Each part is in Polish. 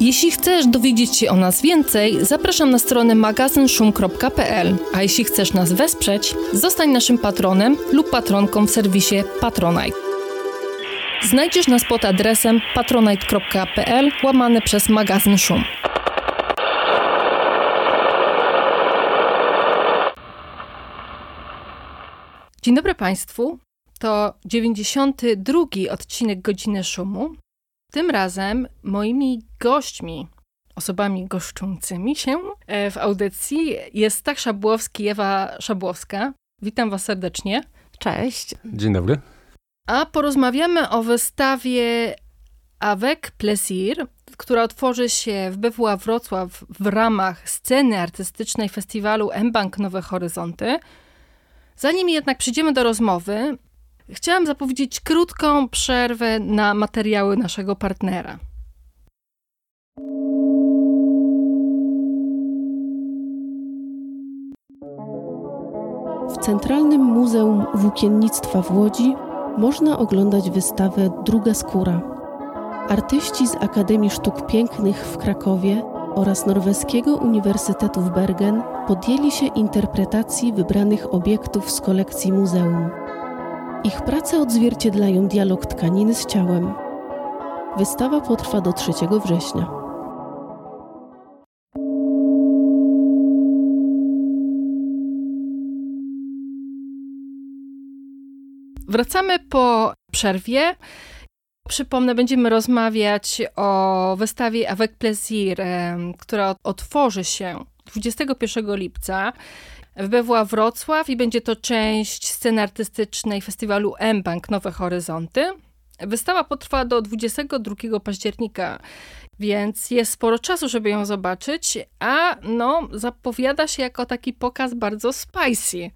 Jeśli chcesz dowiedzieć się o nas więcej, zapraszam na stronę magazynszum.pl, a jeśli chcesz nas wesprzeć, zostań naszym patronem lub patronką w serwisie Patronite. Znajdziesz nas pod adresem patronite.pl łamane przez magazyn Szum. Dzień dobry Państwu. To 92 odcinek Godziny Szumu. Tym razem moimi gośćmi, osobami goszczącymi się e, w audycji jest Stach Szabłowski i Ewa Szabłowska. Witam Was serdecznie. Cześć. Dzień dobry. A porozmawiamy o wystawie Avec Plaisir, która otworzy się w BWA Wrocław w ramach sceny artystycznej festiwalu M-Bank Nowe Horyzonty. Zanim jednak przejdziemy do rozmowy, chciałam zapowiedzieć krótką przerwę na materiały naszego partnera. W Centralnym Muzeum Włókiennictwa w Łodzi można oglądać wystawę Druga Skóra. Artyści z Akademii Sztuk Pięknych w Krakowie oraz Norweskiego Uniwersytetu w Bergen podjęli się interpretacji wybranych obiektów z kolekcji muzeum. Ich prace odzwierciedlają dialog tkaniny z ciałem. Wystawa potrwa do 3 września. Wracamy po przerwie. Przypomnę, będziemy rozmawiać o wystawie Avec Plaisir, która otworzy się 21 lipca w BWA Wrocław i będzie to część sceny artystycznej festiwalu M-Bank Nowe Horyzonty. Wystawa potrwa do 22 października, więc jest sporo czasu, żeby ją zobaczyć, a no, zapowiada się jako taki pokaz bardzo spicy.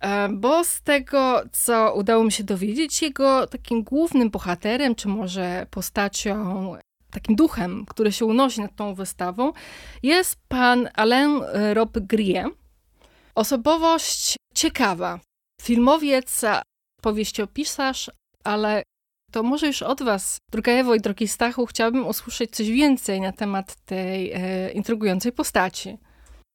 E, bo z tego, co udało mi się dowiedzieć, jego takim głównym bohaterem, czy może postacią, takim duchem, który się unosi nad tą wystawą, jest pan Alain Rob Grie. Osobowość ciekawa. Filmowiec, powieściopisarz, ale to może już od Was, droga Ewo i drogi Stachu, chciałabym usłyszeć coś więcej na temat tej e, intrygującej postaci.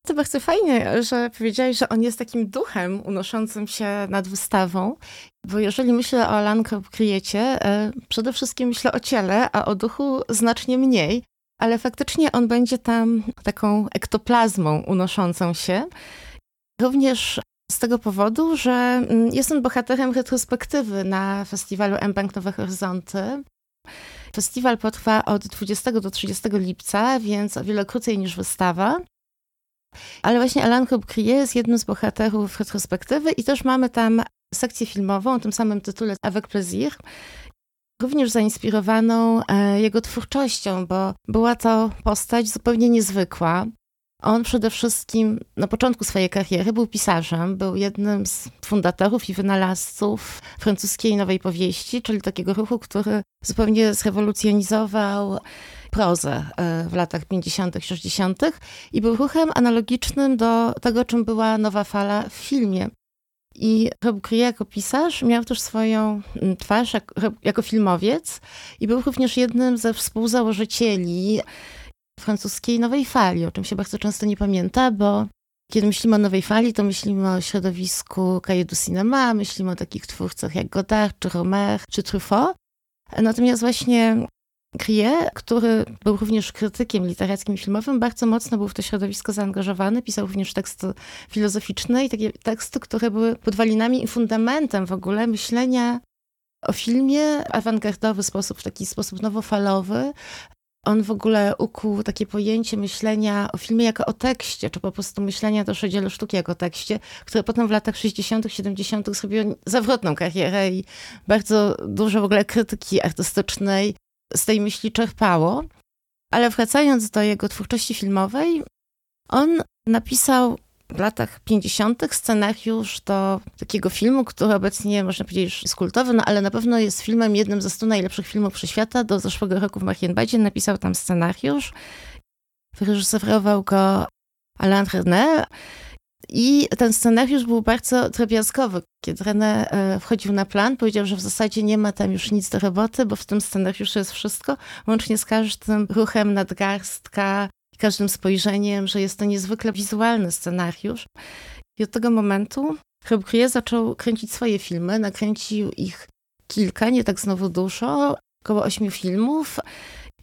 To bardzo fajnie, że powiedziałeś, że on jest takim duchem unoszącym się nad wystawą, bo jeżeli myślę o Alan Kryjecie, e, przede wszystkim myślę o ciele, a o duchu znacznie mniej, ale faktycznie on będzie tam taką ektoplazmą unoszącą się. Również z tego powodu, że mm, jest on bohaterem retrospektywy na festiwalu M-Bank Nowe Horyzonty. Festiwal potrwa od 20 do 30 lipca, więc o wiele krócej niż wystawa. Ale właśnie Alan Crier jest jednym z bohaterów retrospektywy i też mamy tam sekcję filmową o tym samym tytule Avec Plaisir, również zainspirowaną e, jego twórczością, bo była to postać zupełnie niezwykła. On przede wszystkim na początku swojej kariery był pisarzem, był jednym z fundatorów i wynalazców francuskiej nowej powieści, czyli takiego ruchu, który zupełnie zrewolucjonizował prozę e, w latach 50., 60. i był ruchem analogicznym do tego, czym była nowa fala w filmie. I Rob Crier jako pisarz miał też swoją mm, twarz jako filmowiec i był również jednym ze współzałożycieli francuskiej nowej fali, o czym się bardzo często nie pamięta, bo kiedy myślimy o nowej fali, to myślimy o środowisku Cahiers du Cinema, myślimy o takich twórcach jak Godard, czy Romer, czy Truffaut. Natomiast właśnie Crier, który był również krytykiem literackim i filmowym, bardzo mocno był w to środowisko zaangażowany, pisał również teksty filozoficzne i takie teksty, które były podwalinami i fundamentem w ogóle myślenia o filmie awangardowy sposób, w taki sposób nowofalowy, on w ogóle ukuł takie pojęcie myślenia o filmie jako o tekście, czy po prostu myślenia też o dziele sztuki jako o tekście, które potem w latach 60., 70. zrobiło zawrotną karierę i bardzo dużo w ogóle krytyki artystycznej z tej myśli czerpało. Ale wracając do jego twórczości filmowej, on napisał w latach 50. scenariusz do takiego filmu, który obecnie można powiedzieć jest kultowy, no ale na pewno jest filmem, jednym ze stu najlepszych filmów wszechświata. Do zeszłego roku w Marienbadzie napisał tam scenariusz. Wyreżyserował go Alain René. I ten scenariusz był bardzo drobiazgowy. Kiedy René e, wchodził na plan, powiedział, że w zasadzie nie ma tam już nic do roboty, bo w tym scenariuszu jest wszystko, łącznie z każdym ruchem nadgarstka, każdym spojrzeniem, że jest to niezwykle wizualny scenariusz. I od tego momentu Robert zaczął kręcić swoje filmy, nakręcił ich kilka, nie tak znowu dużo, około ośmiu filmów.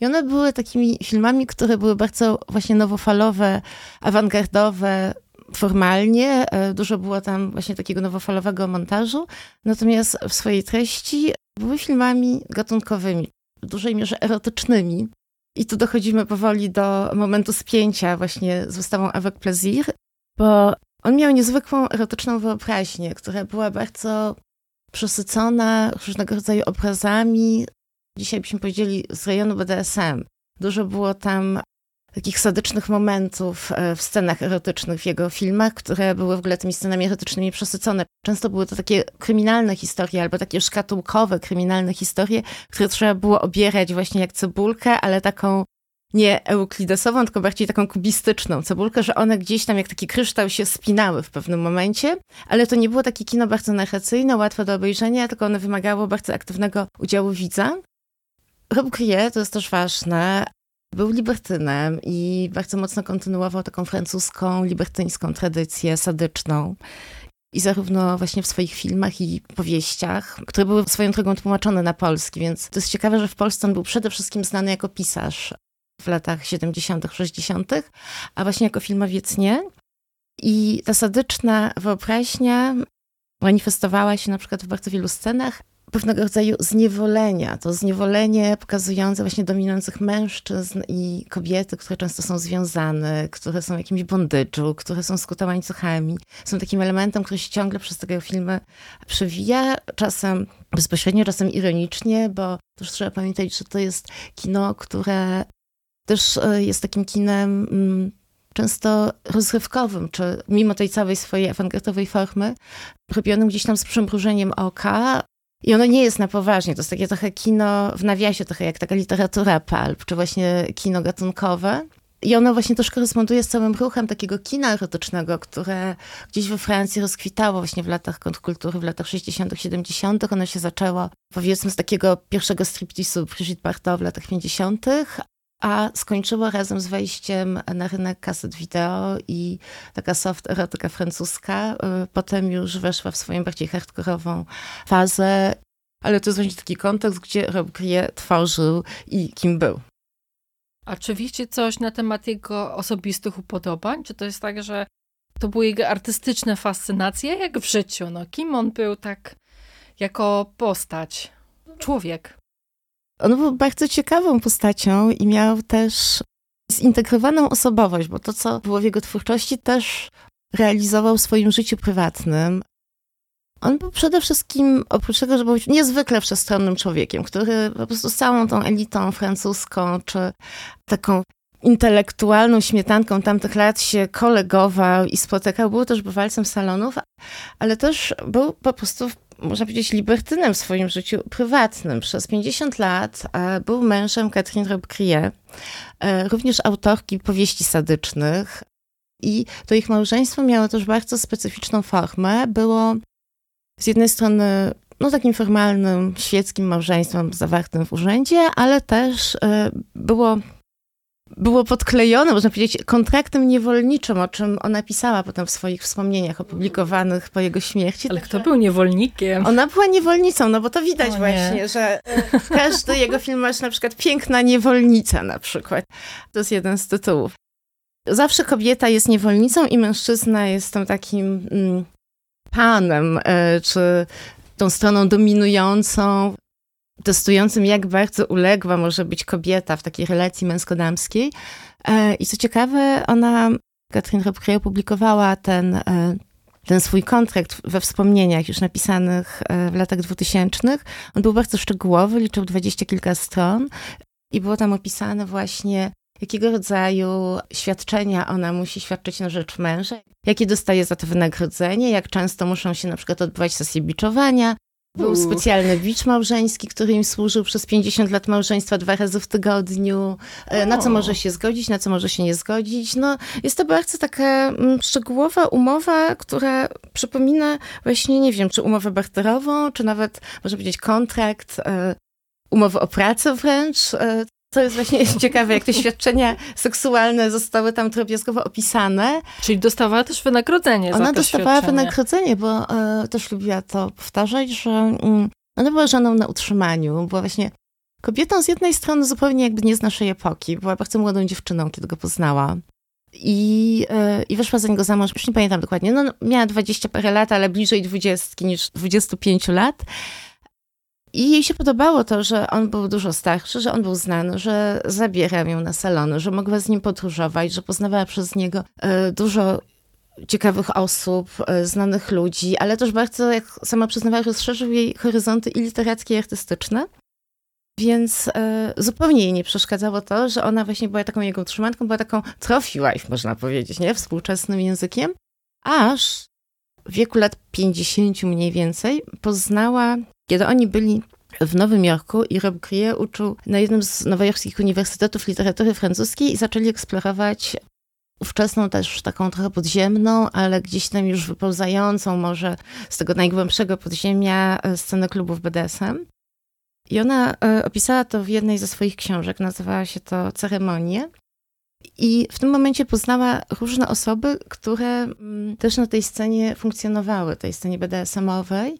I one były takimi filmami, które były bardzo właśnie nowofalowe, awangardowe, formalnie. E, dużo było tam właśnie takiego nowofalowego montażu. Natomiast w swojej treści były filmami gatunkowymi, w dużej mierze erotycznymi. I tu dochodzimy powoli do momentu spięcia właśnie z wystawą Avec Plaisir, bo on miał niezwykłą erotyczną wyobraźnię, która była bardzo przesycona różnego rodzaju obrazami. Dzisiaj byśmy powiedzieli z rejonu BDSM. Dużo było tam takich sadycznych momentów e, w scenach erotycznych w jego filmach, które były w ogóle tymi scenami erotycznymi przesycone. Często były to takie kryminalne historie albo takie szkatułkowe kryminalne historie, które trzeba było obierać właśnie jak cebulkę, ale taką nie euklidesową, tylko bardziej taką kubistyczną cebulkę, że one gdzieś tam jak taki kryształ się spinały w pewnym momencie, ale to nie było takie kino bardzo narracyjne, łatwe do obejrzenia, tylko one wymagało bardzo aktywnego udziału widza. Rob Grie, to jest też ważne, był libertynem i bardzo mocno kontynuował taką francuską, libertyńską tradycję sadyczną. I zarówno właśnie w swoich filmach i powieściach, które były swoją drogą tłumaczone na polski, więc to jest ciekawe, że w Polsce on był przede wszystkim znany jako pisarz w latach 70., 60., a właśnie jako filmowiec nie. I ta sadyczna wyobraźnia manifestowała się na przykład w bardzo wielu scenach, pewnego rodzaju zniewolenia. To zniewolenie pokazujące właśnie dominujących mężczyzn i kobiety, które często są związane, które są w jakimś bondyczu, które są skute łańcuchami. Są takim elementem, który się ciągle przez tego filmy przewija, czasem bezpośrednio, czasem ironicznie, bo też trzeba pamiętać, że to jest kino, które też e, jest takim kinem mm, często rozrywkowym, czy mimo tej całej swojej awangardowej formy, robionym gdzieś tam z przymrużeniem oka, i ono nie jest na poważnie. To jest takie trochę kino w nawiasie, trochę jak taka literatura pulp, czy właśnie kino gatunkowe. I ono właśnie też koresponduje z całym ruchem takiego kina erotycznego, które gdzieś we Francji rozkwitało właśnie w latach kontrkultury, w latach 60., 70. Ono się zaczęło powiedzmy z takiego pierwszego striptisu Brigitte Bardot w latach 50., a skończyło razem z wejściem na rynek kaset wideo i taka soft erotyka francuska. Y, potem już weszła w swoją bardziej hardkorową fazę, ale to jest właśnie taki kontekst, gdzie Rob Grie tworzył i kim był. A czy wiecie coś na temat jego osobistych upodobań? Czy to jest tak, że to były jego artystyczne fascynacje, jak w życiu? No, kim on był tak jako postać, człowiek? On był bardzo ciekawą postacią i miał też zintegrowaną osobowość, bo to, co było w jego twórczości, też realizował w swoim życiu prywatnym. On był przede wszystkim, oprócz tego, że był niezwykle przestronnym człowiekiem, który po prostu z całą tą elitą francuską, czy taką intelektualną śmietanką tamtych lat się kolegował i spotykał. Był też bywalcem salonów, ale też był po prostu można powiedzieć, libertynem w swoim życiu prywatnym. Przez 50 lat e, był mężem Catherine Robbe-Crier, e, również autorki powieści sadycznych. I to ich małżeństwo miało też bardzo specyficzną formę. Było z jednej strony no, takim formalnym, świeckim małżeństwem zawartym w urzędzie, ale też e, było było podklejone, można powiedzieć, kontraktem niewolniczym, o czym ona pisała potem w swoich wspomnieniach opublikowanych po jego śmierci. Ale kto był niewolnikiem? Ona była niewolnicą, no bo to widać właśnie, że każdy jego film ma na przykład Piękna niewolnica na przykład. To jest jeden z tytułów. Zawsze kobieta jest niewolnicą i mężczyzna jest tą takim mm, panem, e, czy tą stroną dominującą testującym, jak bardzo uległa może być kobieta w takiej relacji męsko-damskiej. E, I co ciekawe, ona, Katrin Robke, opublikowała ten, e, ten swój kontrakt we wspomnieniach już napisanych e, w latach dwutysięcznych. On był bardzo szczegółowy, liczył dwadzieścia kilka stron i było tam opisane właśnie jakiego rodzaju świadczenia ona musi świadczyć na rzecz męża, jakie dostaje za to wynagrodzenie, jak często muszą się na przykład odbywać sesje biczowania. Był specjalny bicz małżeński, który im służył przez 50 lat małżeństwa dwa razy w tygodniu. E, na co może się zgodzić, na co może się nie zgodzić. No, jest to bardzo taka mm, szczegółowa umowa, która przypomina właśnie, nie wiem, czy umowę barterową, czy nawet, można powiedzieć, kontrakt, e, umowę o pracę wręcz. To jest właśnie ciekawe, jak te świadczenia seksualne zostały tam drobiazgowo opisane. Czyli dostawała też wynagrodzenie Ona za to dostawała wynagrodzenie, bo e, też lubiła to powtarzać, że mm, ona była żoną na utrzymaniu, była właśnie kobietą z jednej strony zupełnie jakby nie z naszej epoki, była bardzo młodą dziewczyną, kiedy go poznała. I, e, I wyszła za niego za mąż, już nie pamiętam dokładnie, no miała 20 parę lat, ale bliżej 20 niż 25 lat. I jej się podobało to, że on był dużo starszy, że on był znany, że zabierał ją na salony, że mogła z nim podróżować, że poznawała przez niego e, dużo ciekawych osób, e, znanych ludzi, ale też bardzo, jak sama przyznawała, rozszerzył jej horyzonty i literackie, i artystyczne. Więc e, zupełnie jej nie przeszkadzało to, że ona właśnie była taką jego utrzymanką, była taką trophy wife, można powiedzieć, nie? Współczesnym językiem. Aż w wieku lat 50 mniej więcej poznała kiedy oni byli w Nowym Jorku i Rob Grier uczył na jednym z nowojorskich uniwersytetów literatury francuskiej i zaczęli eksplorować ówczesną też taką trochę podziemną, ale gdzieś tam już wypełzającą może z tego najgłębszego podziemia e, scenę klubów BDSM. I ona e, opisała to w jednej ze swoich książek, nazywała się to Ceremonie. I w tym momencie poznała różne osoby, które mm, też na tej scenie funkcjonowały, tej scenie BDSM-owej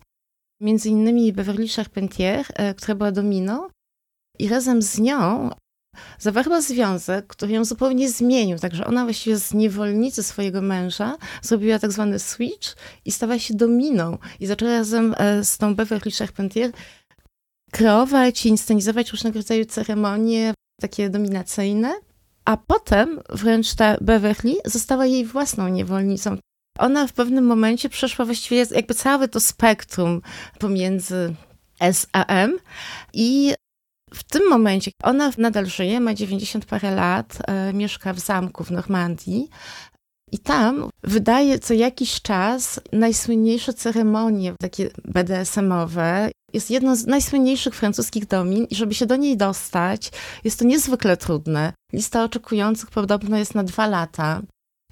między innymi Beverly Charpentier, e, która była dominą i razem z nią zawarła związek, który ją zupełnie zmienił. Także ona właściwie z niewolnicy swojego męża zrobiła tak zwany switch i stała się dominą. I zaczęła razem e, z tą Beverly Charpentier kreować i inscenizować różnego rodzaju ceremonie takie dominacyjne. A potem wręcz ta Beverly została jej własną niewolnicą. Ona w pewnym momencie przeszła właściwie jakby całe to spektrum pomiędzy S a M i w tym momencie ona nadal żyje, ma 90 parę lat, e, mieszka w zamku w Normandii. I tam wydaje co jakiś czas najsłynniejsze ceremonie, takie BDSM-owe. Jest jedno z najsłynniejszych francuskich domin i żeby się do niej dostać, jest to niezwykle trudne. Lista oczekujących podobno jest na dwa lata.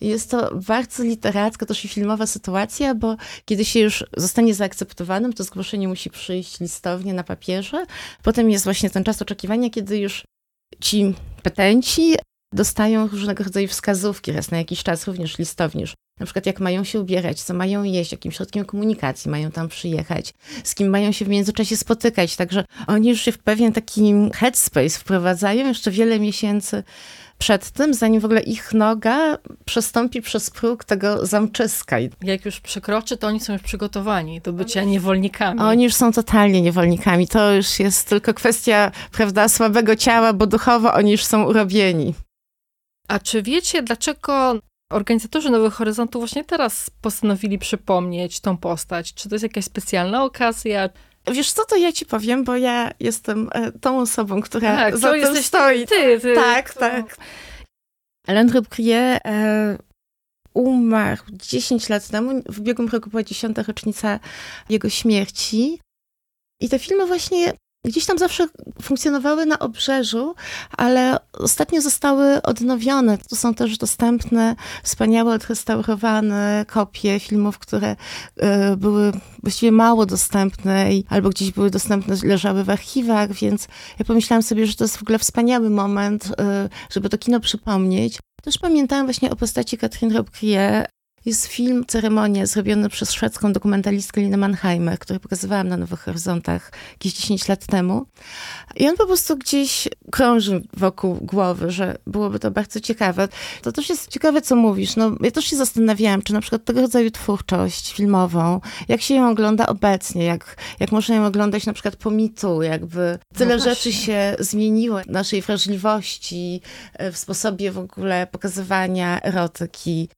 Jest to bardzo literacka, też i filmowa sytuacja, bo kiedy się już zostanie zaakceptowanym, to zgłoszenie musi przyjść listownie na papierze. Potem jest właśnie ten czas oczekiwania, kiedy już ci petenci dostają różnego rodzaju wskazówki raz na jakiś czas, również listownie. Na przykład jak mają się ubierać, co mają jeść, jakim środkiem komunikacji mają tam przyjechać, z kim mają się w międzyczasie spotykać. Także oni już się w pewien taki headspace wprowadzają jeszcze wiele miesięcy przed tym, zanim w ogóle ich noga przestąpi przez próg tego zamczyska. Jak już przekroczy, to oni są już przygotowani do bycia niewolnikami. Oni już są totalnie niewolnikami. To już jest tylko kwestia, prawda, słabego ciała, bo duchowo oni już są urobieni. A czy wiecie, dlaczego organizatorzy Nowych Horyzontów właśnie teraz postanowili przypomnieć tą postać? Czy to jest jakaś specjalna okazja? Wiesz co, to ja ci powiem, bo ja jestem e, tą osobą, która tak, za tym stoi. Ty, ty. Tak, tak. Alain Rebrier e, umarł 10 lat temu. W ubiegłym roku była 10. rocznica jego śmierci. I te filmy właśnie gdzieś tam zawsze funkcjonowały na obrzeżu, ale ostatnio zostały odnowione. Tu są też dostępne wspaniałe, odrestaurowane kopie filmów, które e, były właściwie mało dostępne albo gdzieś były dostępne, leżały w archiwach, więc ja pomyślałam sobie, że to jest w ogóle wspaniały moment, e, żeby to kino przypomnieć. Też pamiętałam właśnie o postaci Catherine Robbe jest film Ceremonia zrobiony przez szwedzką dokumentalistkę Linę Mannheimer, który pokazywałam na Nowych Horyzontach jakieś 10 lat temu. I on po prostu gdzieś krąży wokół głowy, że byłoby to bardzo ciekawe. To też jest ciekawe, co mówisz. No, ja też się zastanawiałam, czy na przykład tego rodzaju twórczość filmową, jak się ją ogląda obecnie, jak, jak można ją oglądać na przykład po mitu, jakby tyle no rzeczy się zmieniło, naszej wrażliwości, w sposobie w ogóle pokazywania erotyki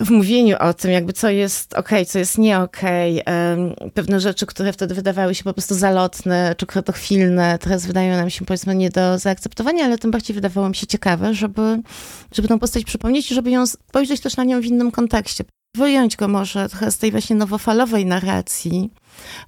w mówieniu o tym, jakby co jest ok, co jest nie ok, pewne rzeczy, które wtedy wydawały się po prostu zalotne czy krótkochwilne, teraz wydają nam się powiedzmy nie do zaakceptowania, ale tym bardziej wydawało mi się ciekawe, żeby, żeby tą postać przypomnieć i żeby ją spojrzeć też na nią w innym kontekście. Wyjąć go może trochę z tej właśnie nowofalowej narracji,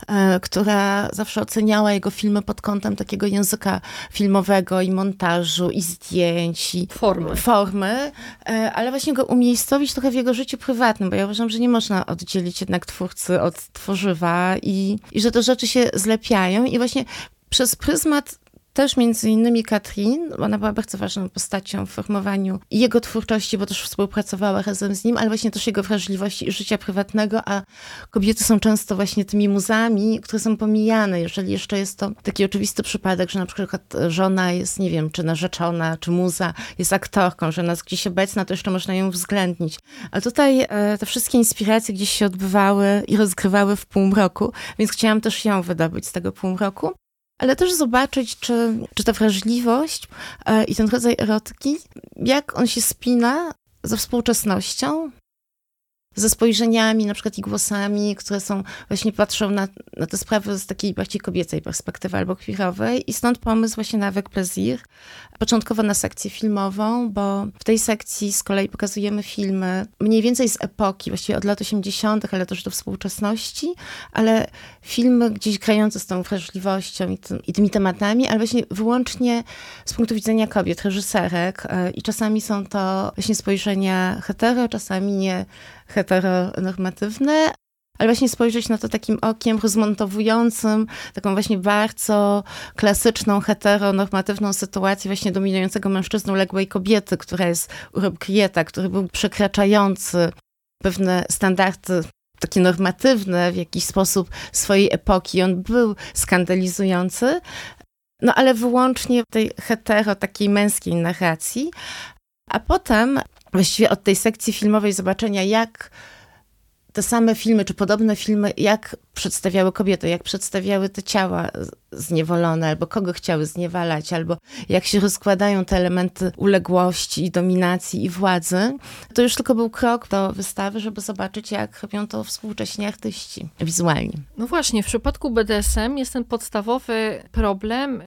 E, która zawsze oceniała jego filmy pod kątem takiego języka filmowego i montażu, i zdjęć, i formy. formy, e, ale właśnie go umiejscowić trochę w jego życiu prywatnym, bo ja uważam, że nie można oddzielić jednak twórcy od tworzywa i, i że te rzeczy się zlepiają i właśnie przez pryzmat też między innymi Katrin, ona była bardzo ważną postacią w formowaniu jego twórczości, bo też współpracowała razem z nim, ale właśnie też jego wrażliwości i życia prywatnego, a kobiety są często właśnie tymi muzami, które są pomijane, jeżeli jeszcze jest to taki oczywisty przypadek, że na przykład żona jest, nie wiem, czy narzeczona, czy muza jest aktorką, że ona jest gdzieś obecna, to jeszcze można ją uwzględnić. A tutaj e, te wszystkie inspiracje gdzieś się odbywały i rozgrywały w półmroku, więc chciałam też ją wydobyć z tego półmroku ale też zobaczyć, czy, czy ta wrażliwość e, i ten rodzaj erotyki, jak on się spina ze współczesnością, ze spojrzeniami na przykład i głosami, które są, właśnie patrzą na, na te sprawy z takiej bardziej kobiecej perspektywy albo queerowej i stąd pomysł właśnie na Avec Plaisir, początkowo na sekcję filmową, bo w tej sekcji z kolei pokazujemy filmy mniej więcej z epoki, właściwie od lat 80., ale też do współczesności, ale filmy gdzieś grające z tą wrażliwością i, tym, i tymi tematami, ale właśnie wyłącznie z punktu widzenia kobiet, reżyserek e, i czasami są to właśnie spojrzenia hetero, czasami nie heteronormatywne, ale właśnie spojrzeć na to takim okiem rozmontowującym taką właśnie bardzo klasyczną, heteronormatywną sytuację właśnie dominującego mężczyzną ległej kobiety, która jest urok Krieta, który był przekraczający pewne standardy takie normatywne w jakiś sposób swojej epoki. On był skandalizujący, no ale wyłącznie tej hetero, takiej męskiej narracji. A potem właściwie od tej sekcji filmowej zobaczenia, jak te same filmy, czy podobne filmy, jak przedstawiały kobiety, jak przedstawiały te ciała zniewolone, albo kogo chciały zniewalać, albo jak się rozkładają te elementy uległości i dominacji i władzy, to już tylko był krok do wystawy, żeby zobaczyć, jak robią to współcześni artyści wizualni. No właśnie, w przypadku BDSM jest ten podstawowy problem,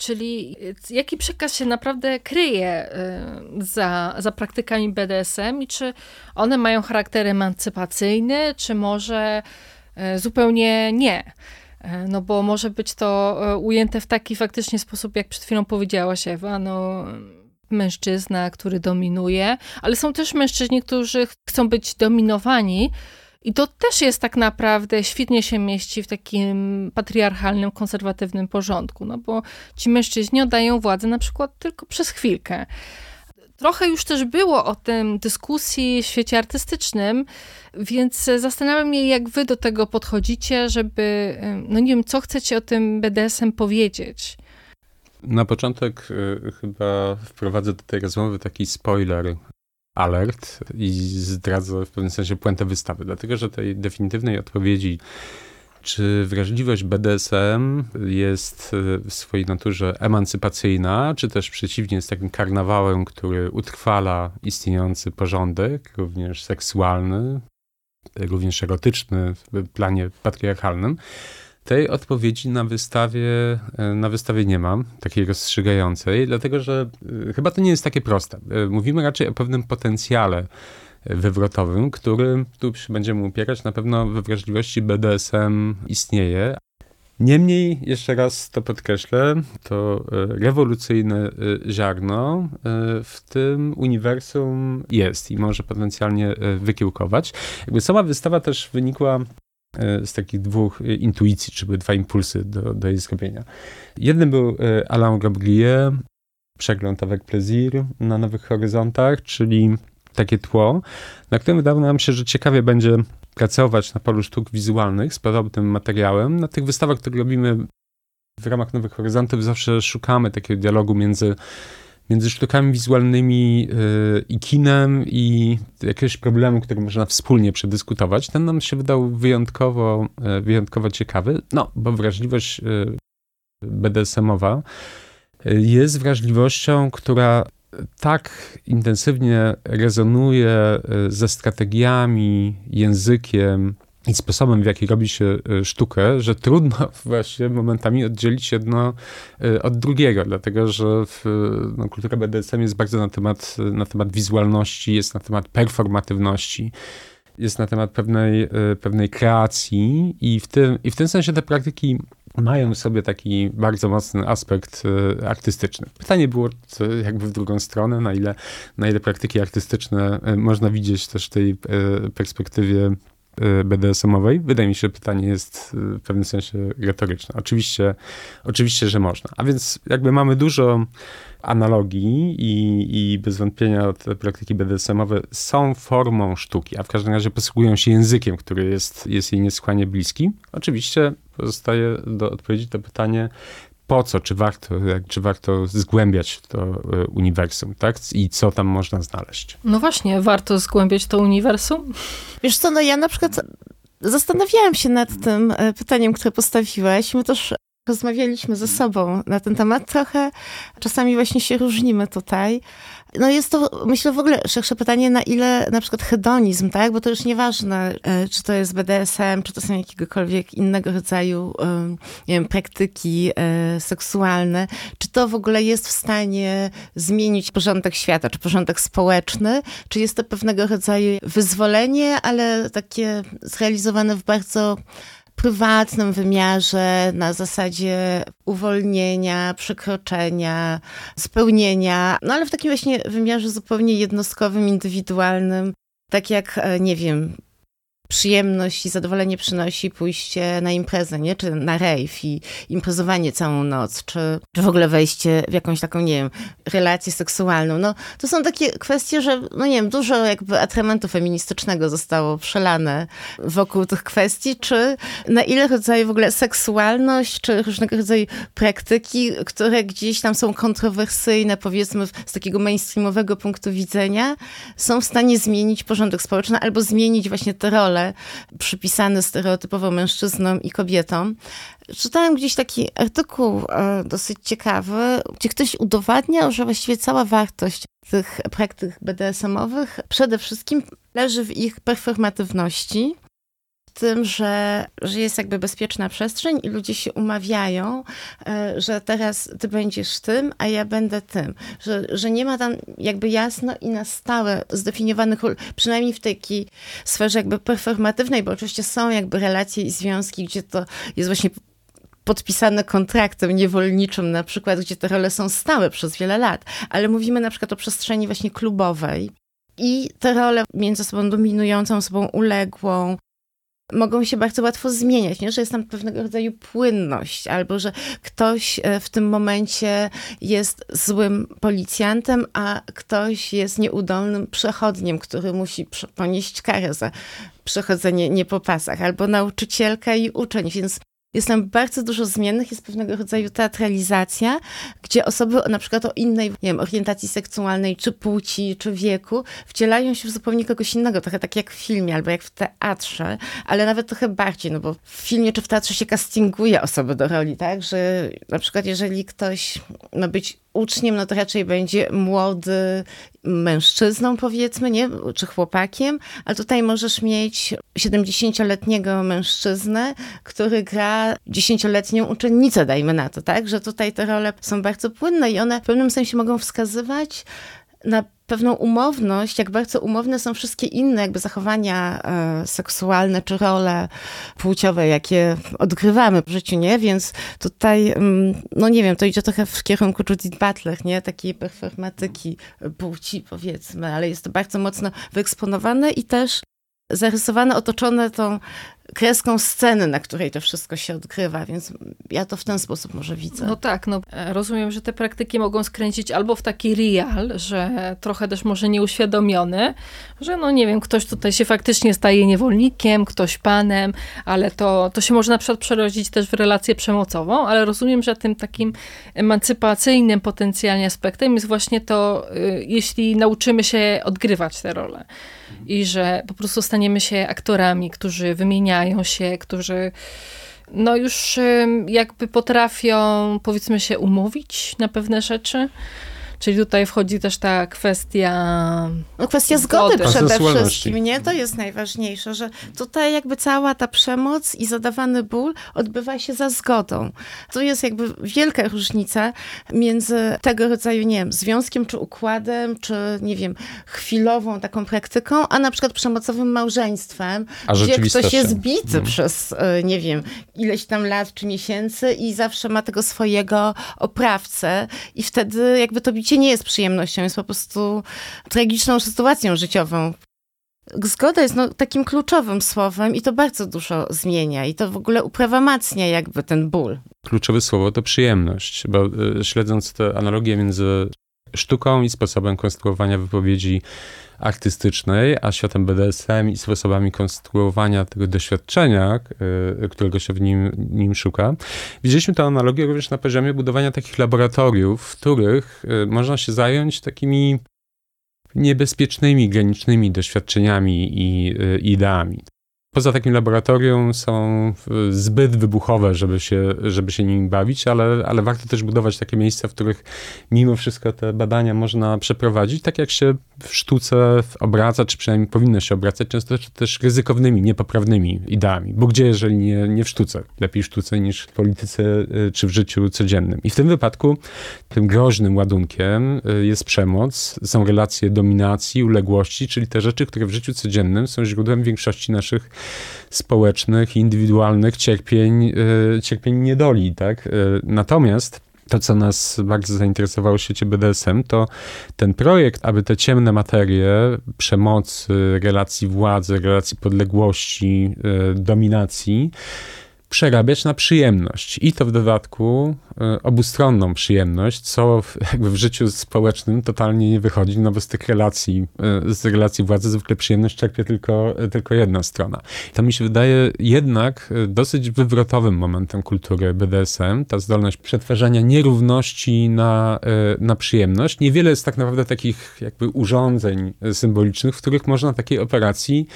Czyli y, jaki przekaz się naprawdę kryje y, za, za praktykami BDSM i czy one mają charakter emancypacyjny, czy może y, zupełnie nie? No bo może być to ujęte w taki faktycznie sposób, jak przed chwilą powiedziałaś Ewa, no mężczyzna, który dominuje, ale są też mężczyźni, którzy chcą być dominowani, i to też jest tak naprawdę, świetnie się mieści w takim patriarchalnym, konserwatywnym porządku, no bo ci mężczyźni oddają władzę na przykład tylko przez chwilkę. Trochę już też było o tym dyskusji w świecie artystycznym, więc zastanawiam się, jak wy do tego podchodzicie, żeby, no nie wiem, co chcecie o tym BDSM powiedzieć. Na początek y, chyba wprowadzę do tej rozmowy taki spoiler alert i zdradzę w pewnym sensie puentę wystawy, dlatego że tej definitywnej odpowiedzi czy wrażliwość BDSM jest w swojej naturze emancypacyjna, czy też przeciwnie jest takim karnawałem, który utrwala istniejący porządek, również seksualny, również erotyczny w planie patriarchalnym? Tej odpowiedzi na wystawie, e, na wystawie nie mam, takiej rozstrzygającej, dlatego że e, chyba to nie jest takie proste. E, mówimy raczej o pewnym potencjale wywrotowym, który tu będziemy upierać, na pewno we wrażliwości BDSM istnieje. Niemniej, jeszcze raz to podkreślę, to rewolucyjne ziarno w tym uniwersum jest i może potencjalnie wykiełkować. Jakby sama wystawa też wynikła z takich dwóch e, intuicji, czy były dwa impulsy do, do jej zrobienia. Jednym był e, Alain Gabriel, przegląd avec plaisir na Nowych Horyzontach, czyli takie tło, na którym wydawało nam się, że ciekawie będzie pracować na polu sztuk wizualnych z podobnym materiałem. Na tych wystawach, które robimy w ramach Nowych Horyzontów zawsze szukamy takiego dialogu między między sztukami wizualnymi yy, i kinem i jakiegoś problemu, który można wspólnie przedyskutować, ten nam się wydał wyjątkowo, yy, wyjątkowo ciekawy, no, bo wrażliwość yy, BDSM-owa y, jest wrażliwością, która tak intensywnie rezonuje ze strategiami, językiem i sposobem, w jaki robi się e, sztukę, że trudno właśnie momentami oddzielić jedno e, od drugiego, dlatego że w, no, kultura BDSM jest bardzo na temat, na temat wizualności, jest na temat performatywności jest na temat pewnej, pewnej kreacji i w, tym, i w tym sensie te praktyki mają w sobie taki bardzo mocny aspekt e, artystyczny. Pytanie było jakby w drugą stronę, na ile, na ile praktyki artystyczne e, można widzieć też w tej e, perspektywie BDSM-owej. Wydaje mi się, że pytanie jest w pewnym sensie retoryczne. Oczywiście, oczywiście, że można. A więc jakby mamy dużo analogii i, i bez wątpienia te praktyki BDSM-owe są formą sztuki, a w każdym razie posługują się językiem, który jest, jest jej niesłychanie bliski. Oczywiście pozostaje do odpowiedzi to pytanie, po co, czy warto, czy warto zgłębiać to e, uniwersum, tak? I co tam można znaleźć? No właśnie, warto zgłębiać to uniwersum? Wiesz co, no ja na przykład zastanawiałam się nad tym e, pytaniem, które postawiłeś. My też rozmawialiśmy ze sobą na ten temat trochę. Czasami właśnie się różnimy tutaj. No jest to, myślę, w ogóle szersze pytanie, na ile na przykład hedonizm, tak? Bo to już nieważne, e, czy to jest BDSM, czy to są jakiegokolwiek innego rodzaju, nie wiem, praktyki e, seksualne, czy to w ogóle jest w stanie zmienić porządek świata, czy porządek społeczny, czy jest to pewnego rodzaju wyzwolenie, ale takie zrealizowane w bardzo prywatnym wymiarze, na zasadzie uwolnienia, przekroczenia, spełnienia, no ale w takim właśnie wymiarze zupełnie jednostkowym, indywidualnym, tak jak, e, nie wiem, przyjemność i zadowolenie przynosi pójście na imprezę, nie? czy na rave i imprezowanie całą noc, czy, czy w ogóle wejście w jakąś taką, nie wiem, relację seksualną. No, to są takie kwestie, że, no nie wiem, dużo jakby atrementu feministycznego zostało przelane wokół tych kwestii, czy na ile rodzaju w ogóle seksualność, czy różnego rodzaju praktyki, które gdzieś tam są kontrowersyjne, powiedzmy z takiego mainstreamowego punktu widzenia, są w stanie zmienić porządek społeczny albo zmienić właśnie te role role przypisane stereotypowo mężczyznom i kobietom. Czytałem gdzieś taki artykuł e, dosyć ciekawy, gdzie ktoś udowadniał, że właściwie cała wartość tych praktyk BDSM-owych przede wszystkim leży w ich performatywności tym, że, że jest jakby bezpieczna przestrzeń i ludzie się umawiają, e, że teraz ty będziesz tym, a ja będę tym. Że, że nie ma tam jakby jasno i na stałe zdefiniowanych ról, przynajmniej w takiej sferze jakby performatywnej, bo oczywiście są jakby relacje i związki, gdzie to jest właśnie podpisane kontraktem niewolniczym, na przykład, gdzie te role są stałe przez wiele lat, ale mówimy na przykład o przestrzeni właśnie klubowej. I te role między sobą dominującą, sobą uległą, mogą się bardzo łatwo zmieniać, nie? że jest tam pewnego rodzaju płynność, albo że ktoś e, w tym momencie jest złym policjantem, a ktoś jest nieudolnym przechodniem, który musi ponieść karę za przechodzenie nie po pasach, albo nauczycielka i uczeń, więc jest tam bardzo dużo zmiennych, jest pewnego rodzaju teatralizacja, gdzie osoby na przykład o innej, nie wiem, orientacji seksualnej, czy płci, czy wieku, wcielają się w zupełnie kogoś innego, trochę tak jak w filmie, albo jak w teatrze, ale nawet trochę bardziej, no bo w filmie czy w teatrze się castinguje osoby do roli, tak, że na przykład jeżeli ktoś ma być uczniem, no to raczej będzie młody mężczyzną, powiedzmy, nie? Czy chłopakiem, a tutaj możesz mieć 70-letniego mężczyznę, który gra 10-letnią uczennicę, dajmy na to, tak? Że tutaj te role są bardzo płynne i one w pewnym sensie mogą wskazywać na pewną umowność, jak bardzo umowne są wszystkie inne jakby zachowania e, seksualne czy role płciowe, jakie odgrywamy w życiu, nie? Więc tutaj, mm, no nie wiem, to idzie trochę w kierunku Judith Butler, nie? Takiej performatyki płci, powiedzmy, ale jest to bardzo mocno wyeksponowane i też zarysowane, otoczone tą kreską sceny, na której to wszystko się odgrywa, więc ja to w ten sposób może widzę. No tak, no rozumiem, że te praktyki mogą skręcić albo w taki real, że trochę też może nieuświadomiony, że no nie wiem, ktoś tutaj się faktycznie staje niewolnikiem, ktoś panem, ale to, to się może na przykład przerodzić też w relację przemocową, ale rozumiem, że tym takim emancypacyjnym potencjalnie aspektem jest właśnie to, y, jeśli nauczymy się odgrywać te role i że po prostu staniemy się aktorami, którzy wymieniają się, którzy no już jakby potrafią, powiedzmy się, umówić na pewne rzeczy. Czyli tutaj wchodzi też ta kwestia. No, kwestia zgody, Zgody. przede wszystkim, nie? To jest najważniejsze, że tutaj jakby cała ta przemoc i zadawany ból odbywa się za zgodą. Tu jest jakby wielka różnica między tego rodzaju, nie wiem, związkiem czy układem, czy nie wiem, chwilową taką praktyką, a na przykład przemocowym małżeństwem, A gdzie ktoś jest bity Mhm. przez, e, nie wiem, ileś tam lat czy miesięcy i zawsze ma tego swojego oprawcę i wtedy jakby to bicie nie jest przyjemnością, jest po prostu tragiczną sytuacją życiową. Zgoda jest no, takim kluczowym słowem i to bardzo dużo zmienia i to w ogóle uprawomacnia jakby ten ból. Kluczowe słowo to przyjemność, bo y, śledząc tę analogię między sztuką i sposobem konstruowania wypowiedzi artystycznej, a światem BDSM i sposobami konstruowania tego doświadczenia, y, którego się w nim, nim szuka. Widzieliśmy tę analogię również na poziomie budowania takich laboratoriów, w których y, można się zająć takimi niebezpiecznymi, granicznymi doświadczeniami i y, ideami. Poza takim laboratorium są zbyt wybuchowe, żeby się, żeby się nimi bawić, ale, ale warto też budować takie miejsca, w których mimo wszystko te badania można przeprowadzić, tak jak się w sztuce obraca, czy przynajmniej powinno się obracać, często też ryzykownymi, niepoprawnymi ideami. Bo gdzie, jeżeli nie, nie w sztuce? Lepiej w sztuce niż w polityce y, czy w życiu codziennym. I w tym wypadku tym groźnym ładunkiem y, jest przemoc, są relacje dominacji, uległości, czyli te rzeczy, które w życiu codziennym są źródłem większości naszych społecznych, indywidualnych cierpień, y, cierpień niedoli, tak? Y, Natomiast to, co nas bardzo zainteresowało w świecie BDSM, to ten projekt, aby te ciemne materie przemocy, relacji władzy, relacji podległości, y, dominacji przerabiać na przyjemność. I to w dodatku y, obustronną przyjemność, co w, jakby w życiu społecznym totalnie nie wychodzi, no bo z tych relacji, y, z relacji władzy zwykle przyjemność czerpie tylko, y, tylko jedna strona. To mi się wydaje jednak dosyć wywrotowym momentem kultury BDSM, ta zdolność przetwarzania nierówności na, na przyjemność. Niewiele jest tak naprawdę takich jakby urządzeń symbolicznych, w których można takiej operacji,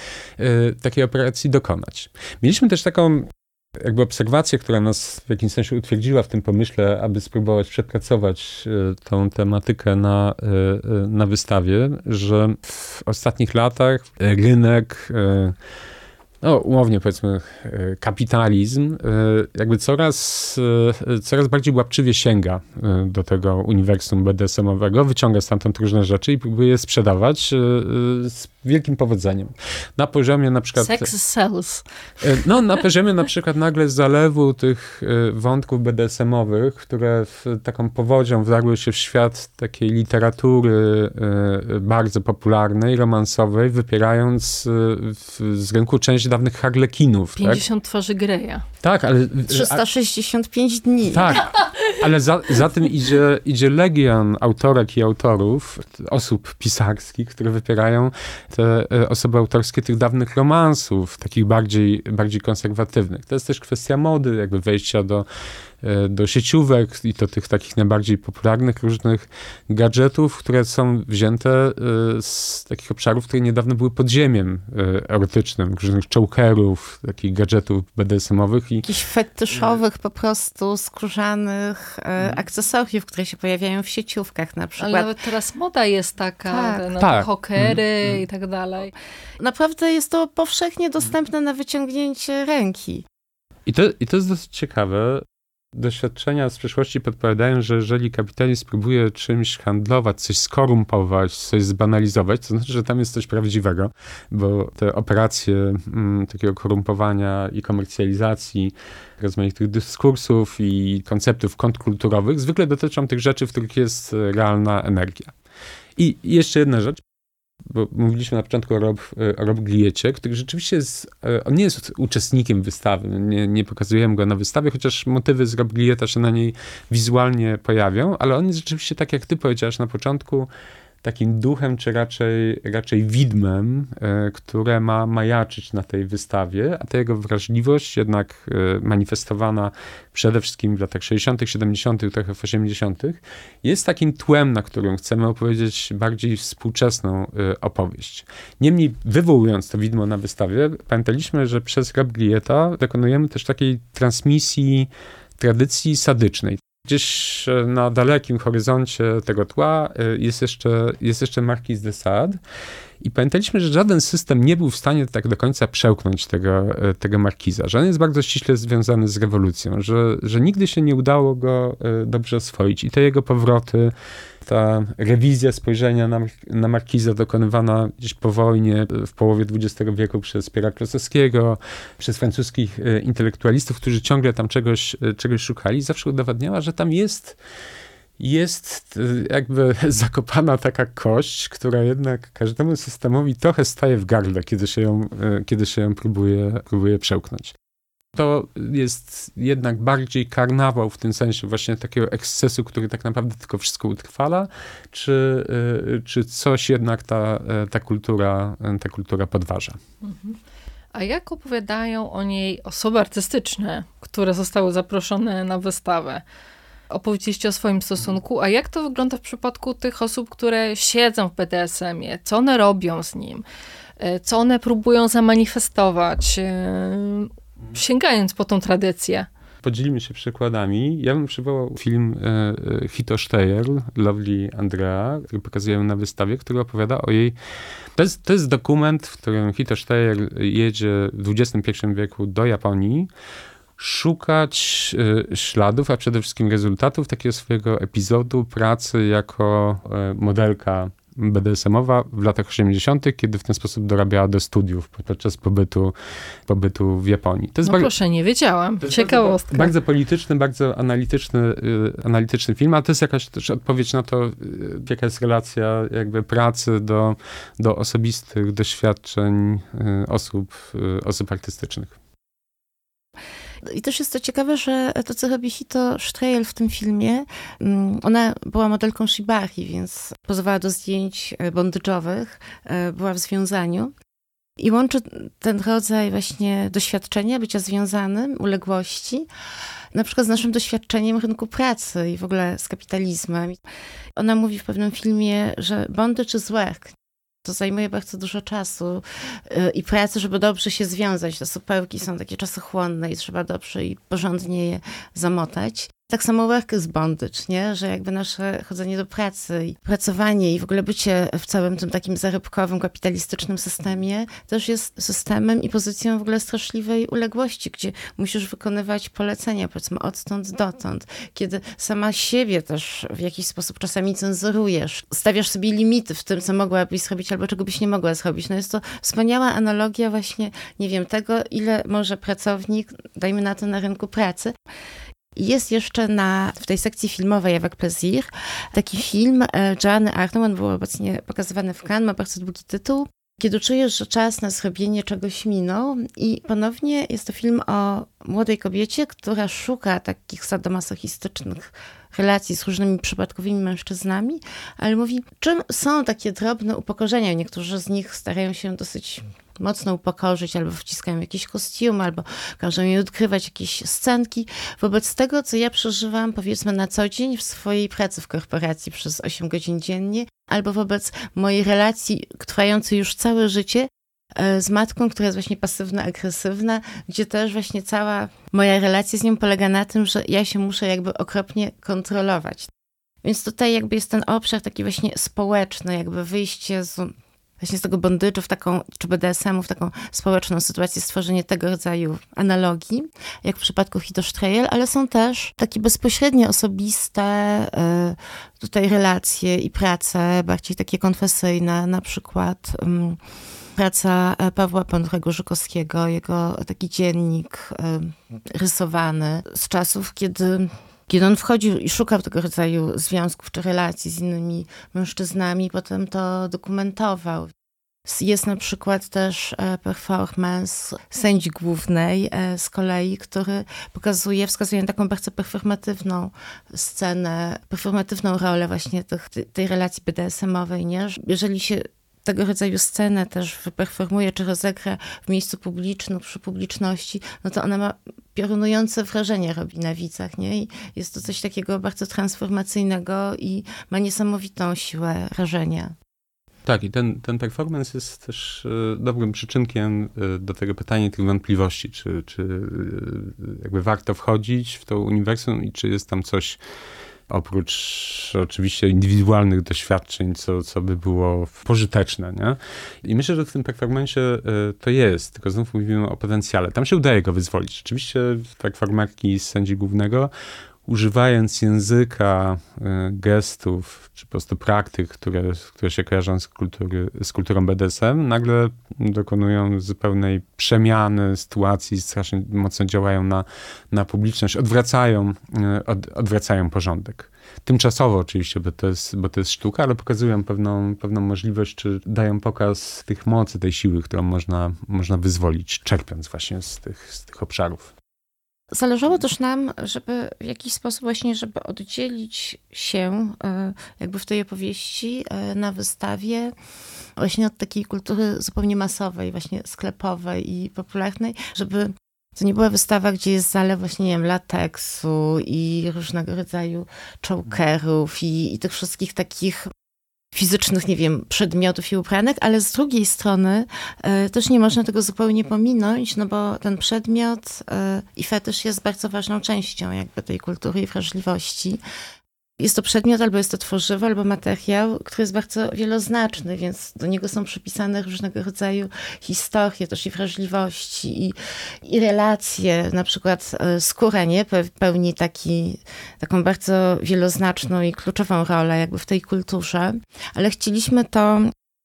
takiej operacji dokonać. Mieliśmy też taką jakby obserwacja, która nas w jakimś sensie utwierdziła w tym pomyśle, aby spróbować przepracować e, tą tematykę na, e, e, na wystawie, że w ostatnich latach rynek, no umownie powiedzmy e, kapitalizm, e, jakby coraz, e, coraz bardziej łapczywie sięga do tego uniwersum BDSM-owego, wyciąga stamtąd różne rzeczy i próbuje je sprzedawać z wielkim powodzeniem. Na poziomie na przykład... Sex sells. No, na poziomie na przykład nagle zalewu tych wątków BDSM-owych, które w taką powodzią wdarły się w świat takiej literatury bardzo popularnej, romansowej, wypierając z rynku część dawnych harlekinów. Tak, 50 twarzy Greya. tak ale... 365 dni. Tak, ale za, za tym idzie, idzie legion autorek i autorów, osób pisarskich, które wypierają te e, osoby autorskie tych dawnych romansów, takich bardziej, bardziej konserwatywnych. To jest też kwestia mody, jakby wejścia do, do sieciówek i to tych takich najbardziej popularnych różnych gadżetów, które są wzięte e, z takich obszarów, które niedawno były podziemiem e, erotycznym, różnych chokerów, takich gadżetów BDSM-owych i Jakichś fetyszowych po prostu skórzanych e, akcesoriów, które się pojawiają w sieciówkach na przykład. Ale nawet teraz moda jest taka, Tak. no, Tak. te hokery Mm, i tak dalej. Naprawdę jest to powszechnie dostępne na wyciągnięcie ręki. I to, I to jest dosyć ciekawe. Doświadczenia z przeszłości podpowiadają, że jeżeli kapitalizm próbuje czymś handlować, coś skorumpować, coś zbanalizować, to znaczy, że tam jest coś prawdziwego, bo te operacje mm, takiego korumpowania i komercjalizacji rozmaitych dyskursów i konceptów kontrkulturowych zwykle dotyczą tych rzeczy, w których jest realna energia. I jeszcze jedna rzecz bo mówiliśmy na początku o Rob, o Rob Gliecie, który rzeczywiście jest, e, on nie jest uczestnikiem wystawy, nie, nie pokazujemy go na wystawie, chociaż motywy z Rob Glieta się na niej wizualnie pojawią, ale on jest rzeczywiście, tak jak ty powiedziałaś na początku, takim duchem, czy raczej, raczej widmem, e, które ma majaczyć na tej wystawie, a ta jego wrażliwość jednak e, manifestowana przede wszystkim w latach 60., 70., trochę w 80., jest takim tłem, na którym chcemy opowiedzieć bardziej współczesną e, opowieść. Niemniej, wywołując to widmo na wystawie, pamiętaliśmy, że przez Rob Glieta dokonujemy też takiej transmisji tradycji sadycznej. Gdzieś e, na dalekim horyzoncie tego tła e, jest jeszcze, jest jeszcze Marquis de Sade. I pamiętaliśmy, że żaden system nie był w stanie tak do końca przełknąć tego, e, tego markiza, że on jest bardzo ściśle związany z rewolucją, że, że nigdy się nie udało go dobrze oswoić. I te jego powroty, ta rewizja spojrzenia na, na markiza dokonywana gdzieś po wojnie w połowie XX wieku przez Piera Klosowskiego, przez francuskich intelektualistów, którzy ciągle tam czegoś, czegoś szukali, zawsze udowadniała, że tam jest jest y, jakby zakopana taka kość, która jednak każdemu systemowi trochę staje w gardle, kiedy się ją, kiedy się ją próbuje, próbuje przełknąć. To jest jednak bardziej karnawał w tym sensie właśnie takiego ekscesu, który tak naprawdę tylko wszystko utrwala, czy, y, czy coś jednak ta, ta, kultura, ta kultura podważa. A jak opowiadają o niej osoby artystyczne, które zostały zaproszone na wystawę? Opowiedzieliście o swoim stosunku, a jak to wygląda w przypadku tych osób, które siedzą w BDSM-ie? Co one robią z nim? Co one próbują zamanifestować, sięgając po tą tradycję? podzielimy się przykładami. Ja bym przywołał film e, Hito Steyer, Lovely Andrea, który pokazuję na wystawie, który opowiada o jej... To jest, to jest dokument, w którym Hito Steyer jedzie w XXI wieku do Japonii, szukać y, śladów, a przede wszystkim rezultatów takiego swojego epizodu pracy jako y, modelka BDSM-owa w latach 80., kiedy w ten sposób dorabiała do studiów podczas pobytu, pobytu w Japonii. To jest no proszę, nie wiedziałam. Ciekawostka. Bardzo, bardzo polityczny, bardzo analityczny, y, analityczny film, ale to jest jakaś też odpowiedź na to, jaka jest relacja jakby pracy do, do osobistych doświadczeń osób, osób artystycznych. I też jest to ciekawe, że to, co robi Hito Strejl w tym filmie, mm, ona była modelką Shibari, więc pozwała do zdjęć e, bondage'owych, e, była w związaniu. I łączy ten rodzaj właśnie doświadczenia, bycia związanym, uległości, na przykład z naszym doświadczeniem rynku pracy i w ogóle z kapitalizmem. Ona mówi w pewnym filmie, że bondage czy work. To zajmuje bardzo dużo czasu y, i pracy, żeby dobrze się związać. Te supełki są takie czasochłonne i trzeba dobrze i porządnie je zamotać. Tak samo work is bondage, nie? że jakby nasze chodzenie do pracy i pracowanie i w ogóle bycie w całym tym takim zarobkowym, kapitalistycznym systemie też jest systemem i pozycją w ogóle straszliwej uległości, gdzie musisz wykonywać polecenia, powiedzmy odtąd dotąd, kiedy sama siebie też w jakiś sposób czasami cenzurujesz, stawiasz sobie limity w tym, co mogłabyś zrobić albo czego byś nie mogła zrobić. No jest to wspaniała analogia właśnie, nie wiem, tego, ile może pracownik, dajmy na to, na rynku pracy, jest jeszcze na, w tej sekcji filmowej Avec Plaisir taki film e, Joanny Arnold, on był obecnie pokazywany w Cannes, ma bardzo długi tytuł. Kiedy czujesz, że czas na zrobienie czegoś minął i ponownie jest to film o młodej kobiecie, która szuka takich sadomasochistycznych relacji z różnymi przypadkowymi mężczyznami, ale mówi, czym są takie drobne upokorzenia. Niektórzy z nich starają się dosyć mocno upokorzyć, albo wciskają jakiś kostium, albo każą mi odkrywać jakieś scenki. Wobec tego, co ja przeżywam, powiedzmy, na co dzień w swojej pracy w korporacji przez 8 godzin dziennie, albo wobec mojej relacji trwającej już całe życie e, z matką, która jest właśnie pasywna-agresywna, gdzie też właśnie cała moja relacja z nią polega na tym, że ja się muszę jakby okropnie kontrolować. Więc tutaj jakby jest ten obszar taki właśnie społeczny, jakby wyjście z właśnie z tego bondyczu w taką, czy BDSM-u w taką społeczną sytuację, stworzenie tego rodzaju analogii, jak w przypadku Hidostrejel, ale są też takie bezpośrednie, osobiste y, tutaj relacje i prace, bardziej takie konfesyjne, na przykład um, praca e, Pawła Ponurego Żukowskiego, jego taki dziennik y, rysowany z czasów, kiedy kiedy on wchodził i szukał tego rodzaju związków czy relacji z innymi mężczyznami, potem to dokumentował. Jest na przykład też e, performance sędzi głównej e, z kolei, który pokazuje, wskazuje na taką bardzo performatywną scenę, performatywną rolę właśnie tych, tej relacji BDSM-owej, nie? Jeżeli się tego rodzaju scenę też wyperformuje czy rozegra w miejscu publicznym, przy publiczności, no to ona ma piorunujące wrażenie robi na widzach, nie? I jest to coś takiego bardzo transformacyjnego i ma niesamowitą siłę rażenia. Tak, i ten, ten performance jest też e, dobrym przyczynkiem e, do tego pytania tych wątpliwości, czy, czy e, jakby warto wchodzić w to uniwersum i czy jest tam coś oprócz oczywiście indywidualnych doświadczeń, co, co by było pożyteczne. Nie? I myślę, że w tym performancie to jest, tylko znów mówimy o potencjale. Tam się udaje go wyzwolić. Rzeczywiście performerki z sędzi głównego używając języka, e, gestów, czy po prostu praktyk, które, które się kojarzą z, kultury, z kulturą BDSM, nagle dokonują zupełnej przemiany sytuacji, strasznie mocno działają na, na publiczność, odwracają, e, od, odwracają porządek. Tymczasowo oczywiście, bo to, jest, bo to jest sztuka, ale pokazują pewną, pewną możliwość, czy dają pokaz tych mocy, tej siły, którą można, można wyzwolić, czerpiąc właśnie z tych, z tych obszarów. Zależało też nam, żeby w jakiś sposób właśnie, żeby oddzielić się e, jakby w tej opowieści e, na wystawie właśnie od takiej kultury zupełnie masowej, właśnie sklepowej i popularnej, żeby to nie była wystawa, gdzie jest zalew właśnie, nie wiem, lateksu i różnego rodzaju chokerów i, i tych wszystkich takich fizycznych, nie wiem, przedmiotów i ubranek, ale z drugiej strony e, też nie można tego zupełnie pominąć, no bo ten przedmiot e, i fetysz jest bardzo ważną częścią jakby tej kultury i wrażliwości. Jest to przedmiot, albo jest to tworzywo, albo materiał, który jest bardzo wieloznaczny, więc do niego są przypisane różnego rodzaju historie, też i wrażliwości, i, i relacje. Na przykład e, skóra nie pełni taki, taką bardzo wieloznaczną i kluczową rolę jakby w tej kulturze, ale chcieliśmy to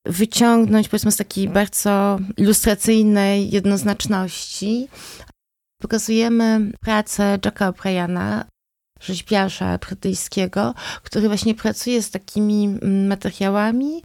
wyciągnąć powiedzmy z takiej bardzo ilustracyjnej jednoznaczności. Pokazujemy pracę Jacka O'Briana, rzeźbiarza brytyjskiego, który właśnie pracuje z takimi mm, materiałami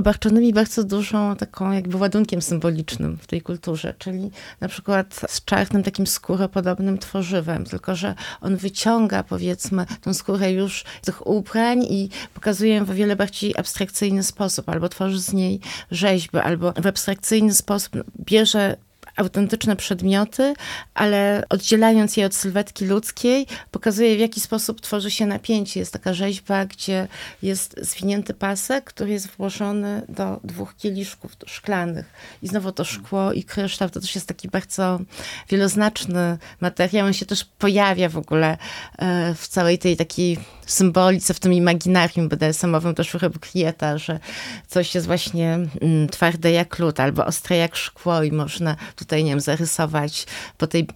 obarczonymi bardzo dużą taką jakby ładunkiem symbolicznym w tej kulturze, czyli na przykład z czarnym takim skóropodobnym tworzywem, tylko że on wyciąga powiedzmy tą skórę już z tych ubrań i pokazuje ją w o wiele bardziej abstrakcyjny sposób, albo tworzy z niej rzeźby, albo w abstrakcyjny sposób bierze autentyczne przedmioty, ale oddzielając je od sylwetki ludzkiej, pokazuje w jaki sposób tworzy się napięcie. Jest taka rzeźba, gdzie jest zwinięty pasek, który jest włożony do dwóch kieliszków szklanych. I znowu to szkło i kryształ to też jest taki bardzo wieloznaczny materiał. On się też pojawia w ogóle e, w całej tej takiej symbolice, w tym imaginarium BDSM-owym też u Krieta, że coś jest właśnie mm, twarde jak lód albo ostre jak szkło i można tutaj, nie wiem, zarysować po tej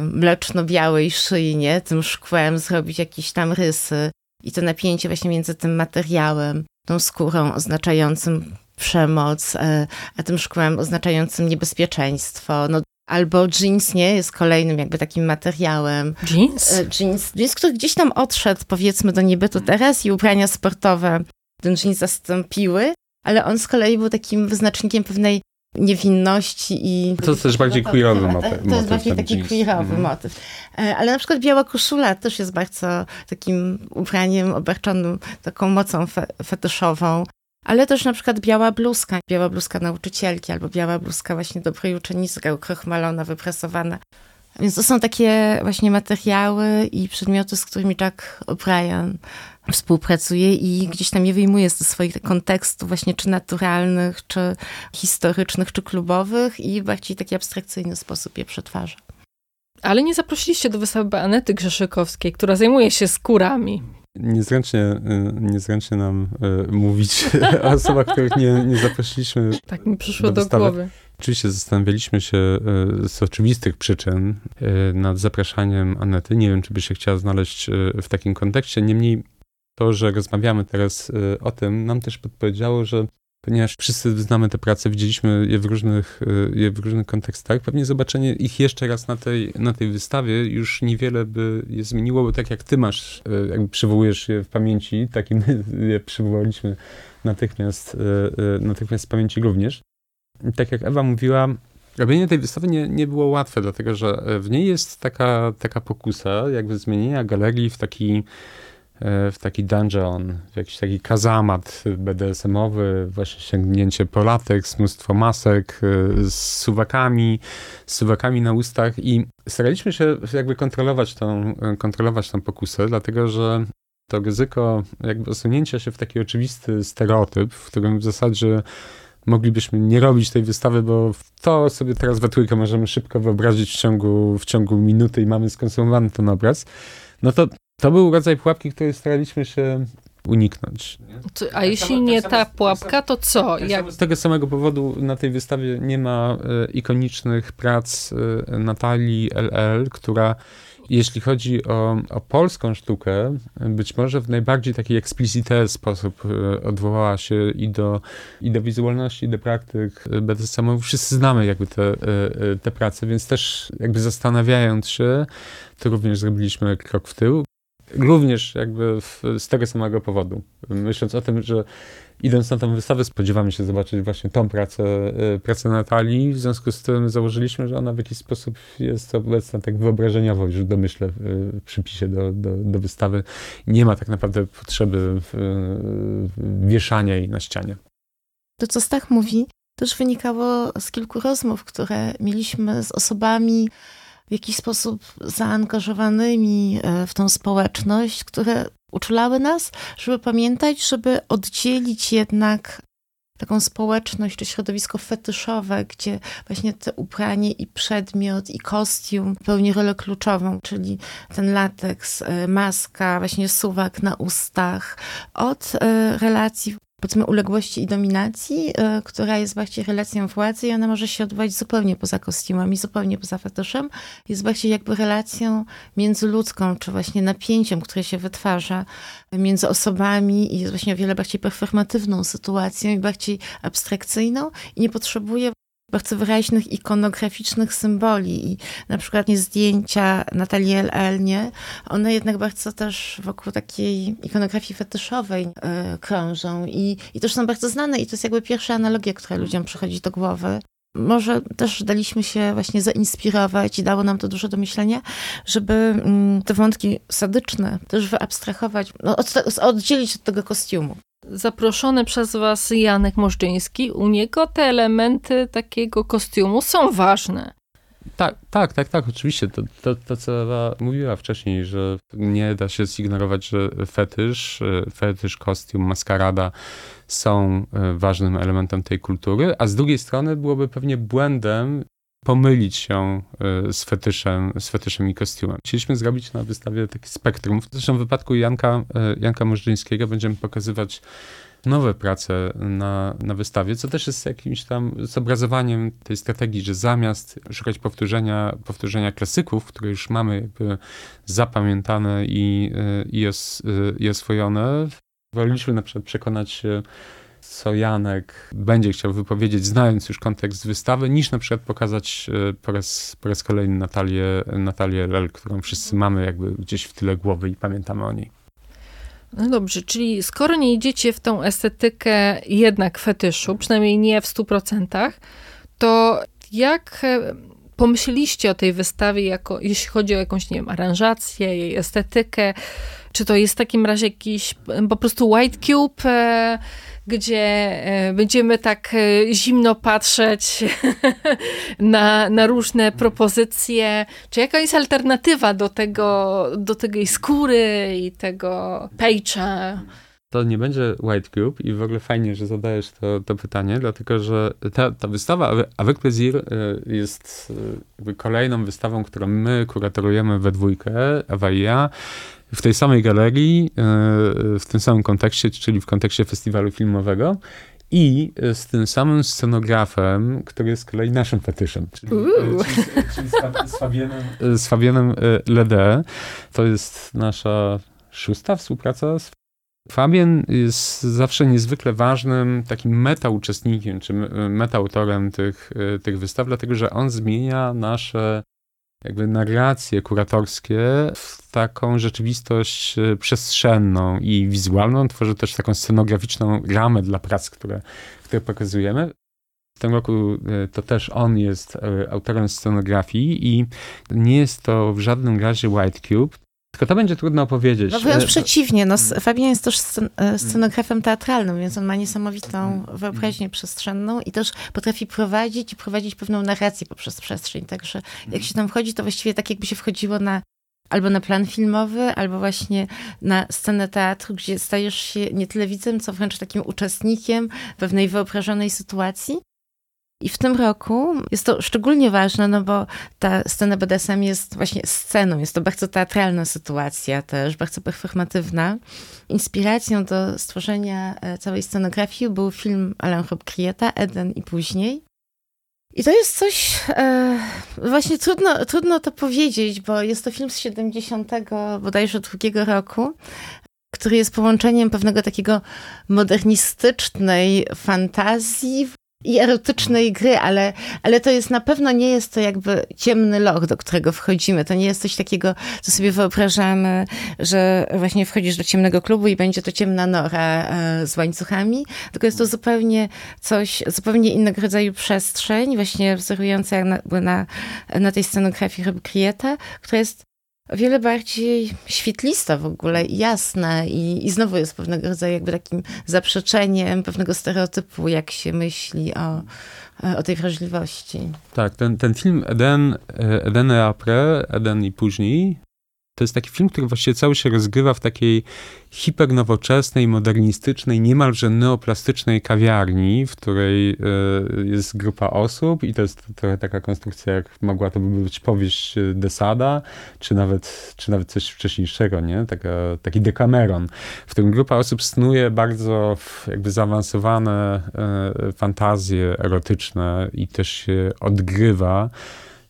mleczno-białej szyi, nie, tym szkłem zrobić jakieś tam rysy i to napięcie właśnie między tym materiałem, tą skórą oznaczającym przemoc, y, a tym szkłem oznaczającym niebezpieczeństwo. No, Albo jeans, nie? Jest kolejnym jakby takim materiałem. Jeans? E, jeans, jeans który gdzieś tam odszedł, powiedzmy, do niebytu teraz i ubrania sportowe ten jeans zastąpiły, ale on z kolei był takim wyznacznikiem pewnej niewinności i... To jest też bardziej queerowy motyw. To jest bardziej taki jeans. queerowy mm. motyw. E, ale na przykład biała koszula też jest bardzo takim ubraniem obarczonym taką mocą fe fetyszową ale też na przykład biała bluzka, biała bluzka nauczycielki albo biała bluzka właśnie dobrej uczennicy, ukrochmalona, wyprasowana. Więc to są takie właśnie materiały i przedmioty, z którymi Jack O'Brien współpracuje i gdzieś tam je wyjmuje ze swoich kontekstów właśnie czy naturalnych, czy historycznych, czy klubowych i w bardziej taki abstrakcyjny sposób je przetwarza. Ale nie zaprosiliście do wystawy Anety Grzeszykowskiej, która zajmuje się skórami. Niezręcznie, y, niezręcznie nam y, mówić o osobach, których nie, nie zaprosiliśmy. Tak mi przyszło do, do głowy. Oczywiście zastanawialiśmy się y, z oczywistych przyczyn nad zapraszaniem Anety. Nie wiem, czy by się chciała znaleźć w takim kontekście. Niemniej to, że rozmawiamy teraz o tym, nam też podpowiedziało, że ponieważ wszyscy znamy te prace, widzieliśmy je w różnych, e, je w różnych kontekstach, pewnie zobaczenie ich jeszcze raz na tej, na tej wystawie już niewiele by je zmieniło, bo tak jak ty masz, e, jakby przywołujesz je w pamięci, tak i my je przywołaliśmy natychmiast, natychmiast w pamięci również. Tak jak Ewa mówiła, Robienie tej wystawy nie, nie było łatwe, dlatego że w niej jest taka, taka pokusa jakby zmienienia galerii w taki w taki dungeon, w jakiś taki kazamat BDSM-owy, właśnie sięgnięcie po lateks, mnóstwo masek e, z suwakami, z suwakami na ustach i staraliśmy się jakby kontrolować tą, kontrolować tą pokusę, dlatego że To ryzyko jakby osunięcia się w taki oczywisty stereotyp, w którym w zasadzie moglibyśmy nie robić tej wystawy, bo to sobie teraz we trójkę możemy szybko wyobrazić w ciągu, w ciągu minuty i mamy skonsumowany ten obraz, no to to był rodzaj pułapki, której staraliśmy się uniknąć. A tak jeśli nie ta pułapka, to co? Jak... Z tego samego powodu na tej wystawie nie ma e, ikonicznych prac e, Natalii LL, która jeśli chodzi o, o polską sztukę, być może w najbardziej taki explicite sposób e, odwołała się i do, i do wizualności, i do praktyk BDSM. Wszyscy znamy jakby te, te prace, więc też jakby zastanawiając się, to również zrobiliśmy krok w tył. Również jakby w, z tego samego powodu. Myśląc o tym, że idąc na tę wystawę, spodziewamy się zobaczyć właśnie tą pracę, e, pracę Natalii, w związku z tym założyliśmy, że ona w jakiś sposób jest obecna tak wyobrażeniowo już w domyśle, w przypisie do, do, do wystawy. Nie ma tak naprawdę potrzeby wieszania jej na ścianie. To, co Stach mówi, też wynikało z kilku rozmów, które mieliśmy z osobami, w jakiś sposób zaangażowanymi e, w tą społeczność, które uczulały nas, żeby pamiętać, żeby oddzielić jednak taką społeczność czy środowisko fetyszowe, gdzie właśnie te ubranie i przedmiot i kostium pełni rolę kluczową, czyli ten lateks, e, maska, właśnie suwak na ustach, od e, relacji powiedzmy uległości i dominacji, e, która jest właśnie relacją władzy i ona może się odbywać zupełnie poza kostiumami, zupełnie poza fetyszem. Jest właśnie jakby relacją międzyludzką, czy właśnie napięciem, które się wytwarza między osobami i jest właśnie o wiele bardziej performatywną sytuacją i bardziej abstrakcyjną i nie potrzebuje bardzo wyraźnych ikonograficznych symboli i na przykład nie zdjęcia Natalii L. nie? One jednak bardzo też wokół takiej ikonografii fetyszowej yy, krążą i, i też są bardzo znane i to jest jakby pierwsza analogia, która ludziom przychodzi do głowy. Może też daliśmy się właśnie zainspirować i dało nam to dużo do myślenia, żeby mm, te wątki sadyczne też wyabstrahować, no, od, oddzielić od tego kostiumu zaproszony przez was Janek Możdżyński, u niego te elementy takiego kostiumu są ważne. Tak, tak, tak, tak, oczywiście. To, to, to, co Ewa mówiła wcześniej, że nie da się zignorować, że fetysz, fetysz, kostium, maskarada są e, ważnym elementem tej kultury, a z drugiej strony byłoby pewnie błędem pomylić się e, z fetyszem, z fetyszem i kostiumem. Chcieliśmy zrobić na wystawie taki spektrum. Zresztą w wypadku Janka, e, Janka Możdżyńskiego będziemy pokazywać nowe prace na, na wystawie, co też jest jakimś tam zobrazowaniem tej strategii, że zamiast szukać powtórzenia, powtórzenia klasyków, które już mamy zapamiętane i, e, i, os, i oswojone, woleliśmy na przykład przekonać się co Janek będzie chciał wypowiedzieć, znając już kontekst wystawy, niż na przykład pokazać e, po raz, po raz kolejny Natalię, Natalię Lel, którą wszyscy mamy jakby gdzieś w tyle głowy i pamiętamy o niej. No dobrze, czyli skoro nie idziecie w tą estetykę jednak fetyszu, przynajmniej nie w 100%, to jak e, pomyśleliście o tej wystawie, jako, jeśli chodzi o jakąś, nie wiem, aranżację, jej estetykę? Czy to jest w takim razie jakiś po prostu white cube, e, gdzie e, będziemy tak e, zimno patrzeć na, na różne propozycje, czy jaka jest alternatywa do tego, do tej skóry i tego pejcza? To nie będzie White Cube i w ogóle fajnie, że zadajesz to, to pytanie, dlatego że ta, ta wystawa Avec Plaisir e, jest jakby kolejną wystawą, którą my kuratorujemy we dwójkę, Ewa i ja w tej samej galerii, e, w tym samym kontekście, czyli w kontekście festiwalu filmowego. I z tym samym scenografem, który jest z kolei naszym fetyszem, czyli, czyli, czyli z, z, Fabienem, z Fabienem Lede. To jest nasza szósta współpraca z Fabien jest zawsze niezwykle ważnym takim meta-uczestnikiem, czy meta-autorem tych, tych wystaw, dlatego że on zmienia nasze jakby narracje kuratorskie w taką rzeczywistość e, przestrzenną i wizualną. Tworzy też taką scenograficzną ramę dla prac, które, które pokazujemy. W tym roku e, to też on jest e, autorem scenografii i nie jest to w żadnym razie White Cube, tylko to będzie trudno opowiedzieć. No wręcz przeciwnie, no, Fabian jest też scenografem teatralnym, więc on ma niesamowitą wyobraźnię przestrzenną i też potrafi prowadzić i prowadzić pewną narrację poprzez przestrzeń. Także jak się tam wchodzi, to właściwie tak jakby się wchodziło na albo na plan filmowy, albo właśnie na scenę teatru, gdzie stajesz się nie tyle widzem, co wręcz takim uczestnikiem pewnej wyobrażonej sytuacji. I w tym roku jest to szczególnie ważne, no bo ta scena BDSM jest właśnie sceną, jest to bardzo teatralna sytuacja też, bardzo performatywna. Inspiracją do stworzenia e, całej scenografii był film Alain Robbe Eden i później. I to jest coś, e, właśnie trudno, trudno to powiedzieć, bo jest to film z 70 bodajże drugiego roku, który jest połączeniem pewnego takiego modernistycznej fantazji i erotycznej gry, ale, ale to jest na pewno nie jest to jakby ciemny loch, do którego wchodzimy. To nie jest coś takiego, co sobie wyobrażamy, że właśnie wchodzisz do ciemnego klubu i będzie to ciemna nora e, z łańcuchami, tylko jest to zupełnie coś, zupełnie innego rodzaju przestrzeń, właśnie wzorująca na, na, na tej scenografii Rob Krieta, która jest o wiele bardziej świetlista w ogóle, jasna i, i znowu jest pewnego rodzaju jakby takim zaprzeczeniem pewnego stereotypu, jak się myśli o, o tej wrażliwości. Tak, ten, ten film Eden, Eden et après, Eden i później, to jest taki film, który właściwie cały się rozgrywa w takiej hipernowoczesnej, modernistycznej, niemalże neoplastycznej kawiarni, w której e, jest grupa osób i to jest trochę taka konstrukcja, jak mogła to być powieść e, Desada, czy nawet, czy nawet coś wcześniejszego, nie? Taka, taki Decameron, w którym grupa osób snuje bardzo jakby zaawansowane e, fantazje erotyczne i też się odgrywa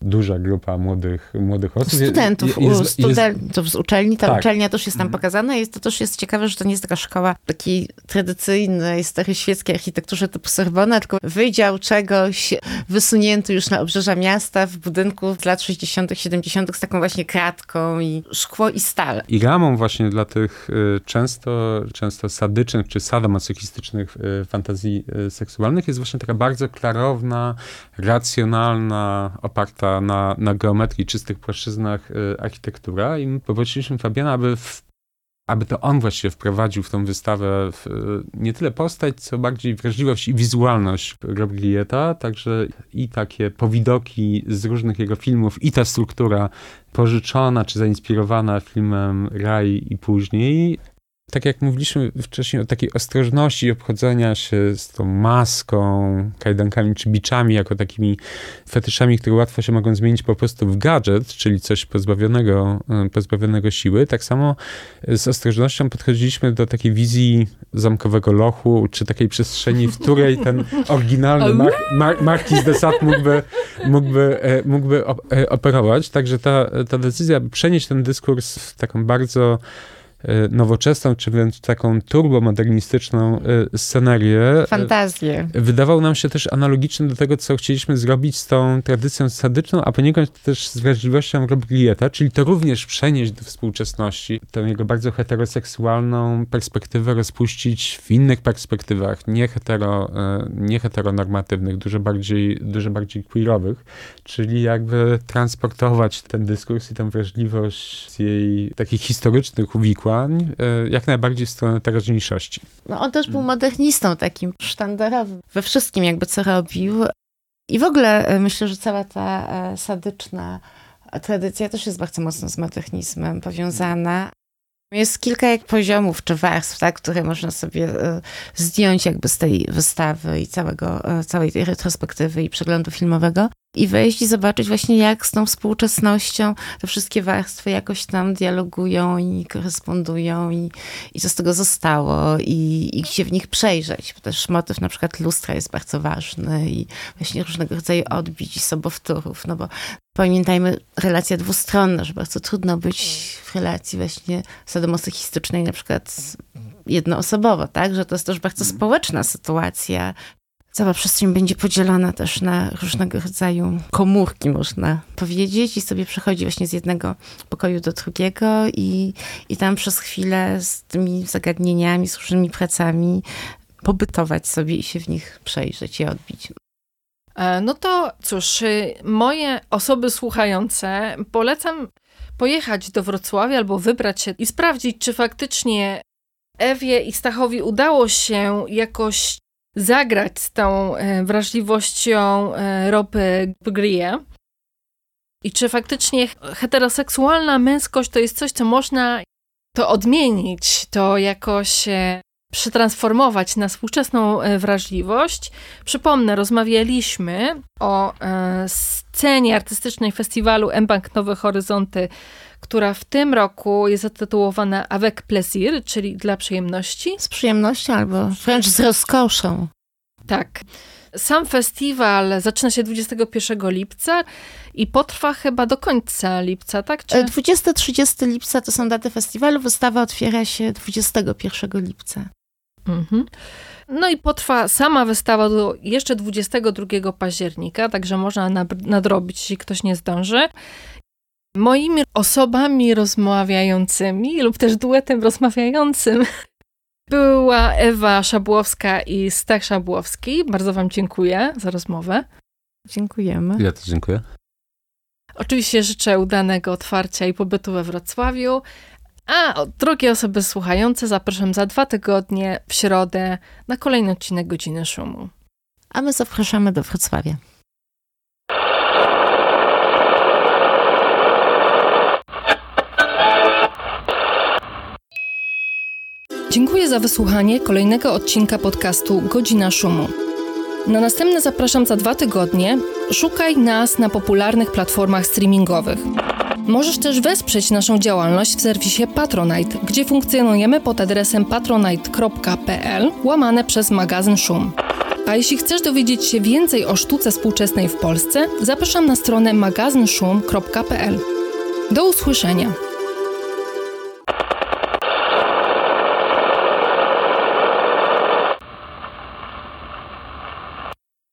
duża grupa młodych, młodych osób. Studentów, jest, jest, studentów jest, z uczelni. Ta tak. uczelnia też jest tam mhm. pokazana. Jest, to też jest ciekawe, że to nie jest taka szkoła takiej tradycyjnej, starej świeckiej architekturze typu Sorbona, tylko wydział czegoś wysunięty już na obrzeża miasta w budynku z lat 60., 70. z taką właśnie kratką i szkło i stal. I ramą właśnie dla tych y, często, często sadycznych czy sadomasochistycznych y, fantazji y, seksualnych jest właśnie taka bardzo klarowna, racjonalna, oparta na, na geometrii, czystych płaszczyznach y, architektura i poprosiliśmy Fabiana, aby, w, aby to on właściwie wprowadził w tą wystawę w, nie tyle postać, co bardziej wrażliwość i wizualność Rob także i takie powidoki z różnych jego filmów i ta struktura pożyczona czy zainspirowana filmem Raj i później tak jak mówiliśmy wcześniej o takiej ostrożności obchodzenia się z tą maską, kajdankami czy biczami, jako takimi fetyszami, które łatwo się mogą zmienić po prostu w gadżet, czyli coś pozbawionego, e, pozbawionego siły, tak samo z ostrożnością podchodziliśmy do takiej wizji zamkowego lochu, czy takiej przestrzeni, w której ten oryginalny Mar Mar Marquis de Sade mógłby, mógłby, e, mógłby e, operować. Także ta, ta decyzja, by przenieść ten dyskurs w taką bardzo nowoczesną, czy wręcz taką turbomodernistyczną e, scenerię. E, Fantazję. Wydawał nam się też analogiczny do tego, co chcieliśmy zrobić z tą tradycją sadyczną, a poniekąd też z wrażliwością Robrieta, czyli to również przenieść do współczesności, tę jego bardzo heteroseksualną perspektywę rozpuścić w innych perspektywach, nie, hetero, nie heteronormatywnych, dużo bardziej, dużo bardziej queerowych, czyli jakby transportować ten dyskurs i tę wrażliwość z jej takich historycznych uwikłań E, jak najbardziej w stronę teraźniejszości. No on też był modernistą takim sztandarowym we wszystkim jakby co robił. I w ogóle e, myślę, że cała ta e, sadyczna tradycja też jest bardzo mocno z modernizmem powiązana. Jest kilka jak poziomów czy warstw, tak, które można sobie zdjąć jakby z tej wystawy i całego, całej tej retrospektywy i przeglądu filmowego i wejść i zobaczyć właśnie jak z tą współczesnością te wszystkie warstwy jakoś tam dialogują i korespondują i, i co z tego zostało i, i się w nich przejrzeć. Bo też motyw na przykład lustra jest bardzo ważny i właśnie różnego rodzaju odbić i sobowtórów, no bo pamiętajmy, relacja dwustronna, że bardzo trudno być w relacji właśnie sadomasochistycznej na przykład jednoosobowo, tak? Że to jest też bardzo społeczna sytuacja, cała przestrzeń będzie podzielona też na różnego rodzaju komórki, można powiedzieć, i sobie przechodzi właśnie z jednego pokoju do drugiego i, i tam przez chwilę z tymi zagadnieniami, z różnymi pracami pobytować sobie i się w nich przejrzeć i odbić. E, no to cóż, y, moje osoby słuchające polecam pojechać do Wrocławia albo wybrać się i sprawdzić, czy faktycznie Ewie i Stachowi udało się jakoś zagrać z tą e, wrażliwością e, ropy Grie. I czy faktycznie heteroseksualna męskość to jest coś, co można to odmienić, to jakoś e, przetransformować na współczesną wrażliwość. Przypomnę, rozmawialiśmy o scenie artystycznej festiwalu Mbank Nowe Horyzonty, która w tym roku jest zatytułowana Avec Plaisir, czyli dla przyjemności. Z przyjemnością albo wręcz z rozkoszą. Tak. Sam festiwal zaczyna się 21 lipca i potrwa chyba do końca lipca, tak? Czy... 20-30 lipca to są daty festiwalu, wystawa otwiera się 21 lipca. Mhm. No i potrwa sama wystawa do jeszcze 22 października, także można nadrobić, jeśli ktoś nie zdąży. Moimi osobami rozmawiającymi lub też duetem rozmawiającym była Ewa Szabłowska i Stach Szabłowski. Bardzo Wam dziękuję za rozmowę. Dziękujemy. Ja też dziękuję. Oczywiście życzę udanego otwarcia i pobytu we Wrocławiu. A drogie osoby słuchające, zapraszam za dwa tygodnie w środę na kolejny odcinek Godziny Szumu. A my zapraszamy do Wrocławia. Dziękuję za wysłuchanie kolejnego odcinka podcastu Godzina Szumu. Na następne zapraszam za dwa tygodnie. Szukaj nas na popularnych platformach streamingowych. Możesz też wesprzeć naszą działalność w serwisie Patronite, gdzie funkcjonujemy pod adresem patronite.pl łamane przez magazyn Szum. A jeśli chcesz dowiedzieć się więcej o sztuce współczesnej w Polsce, zapraszam na stronę magazynszum.pl. Do usłyszenia!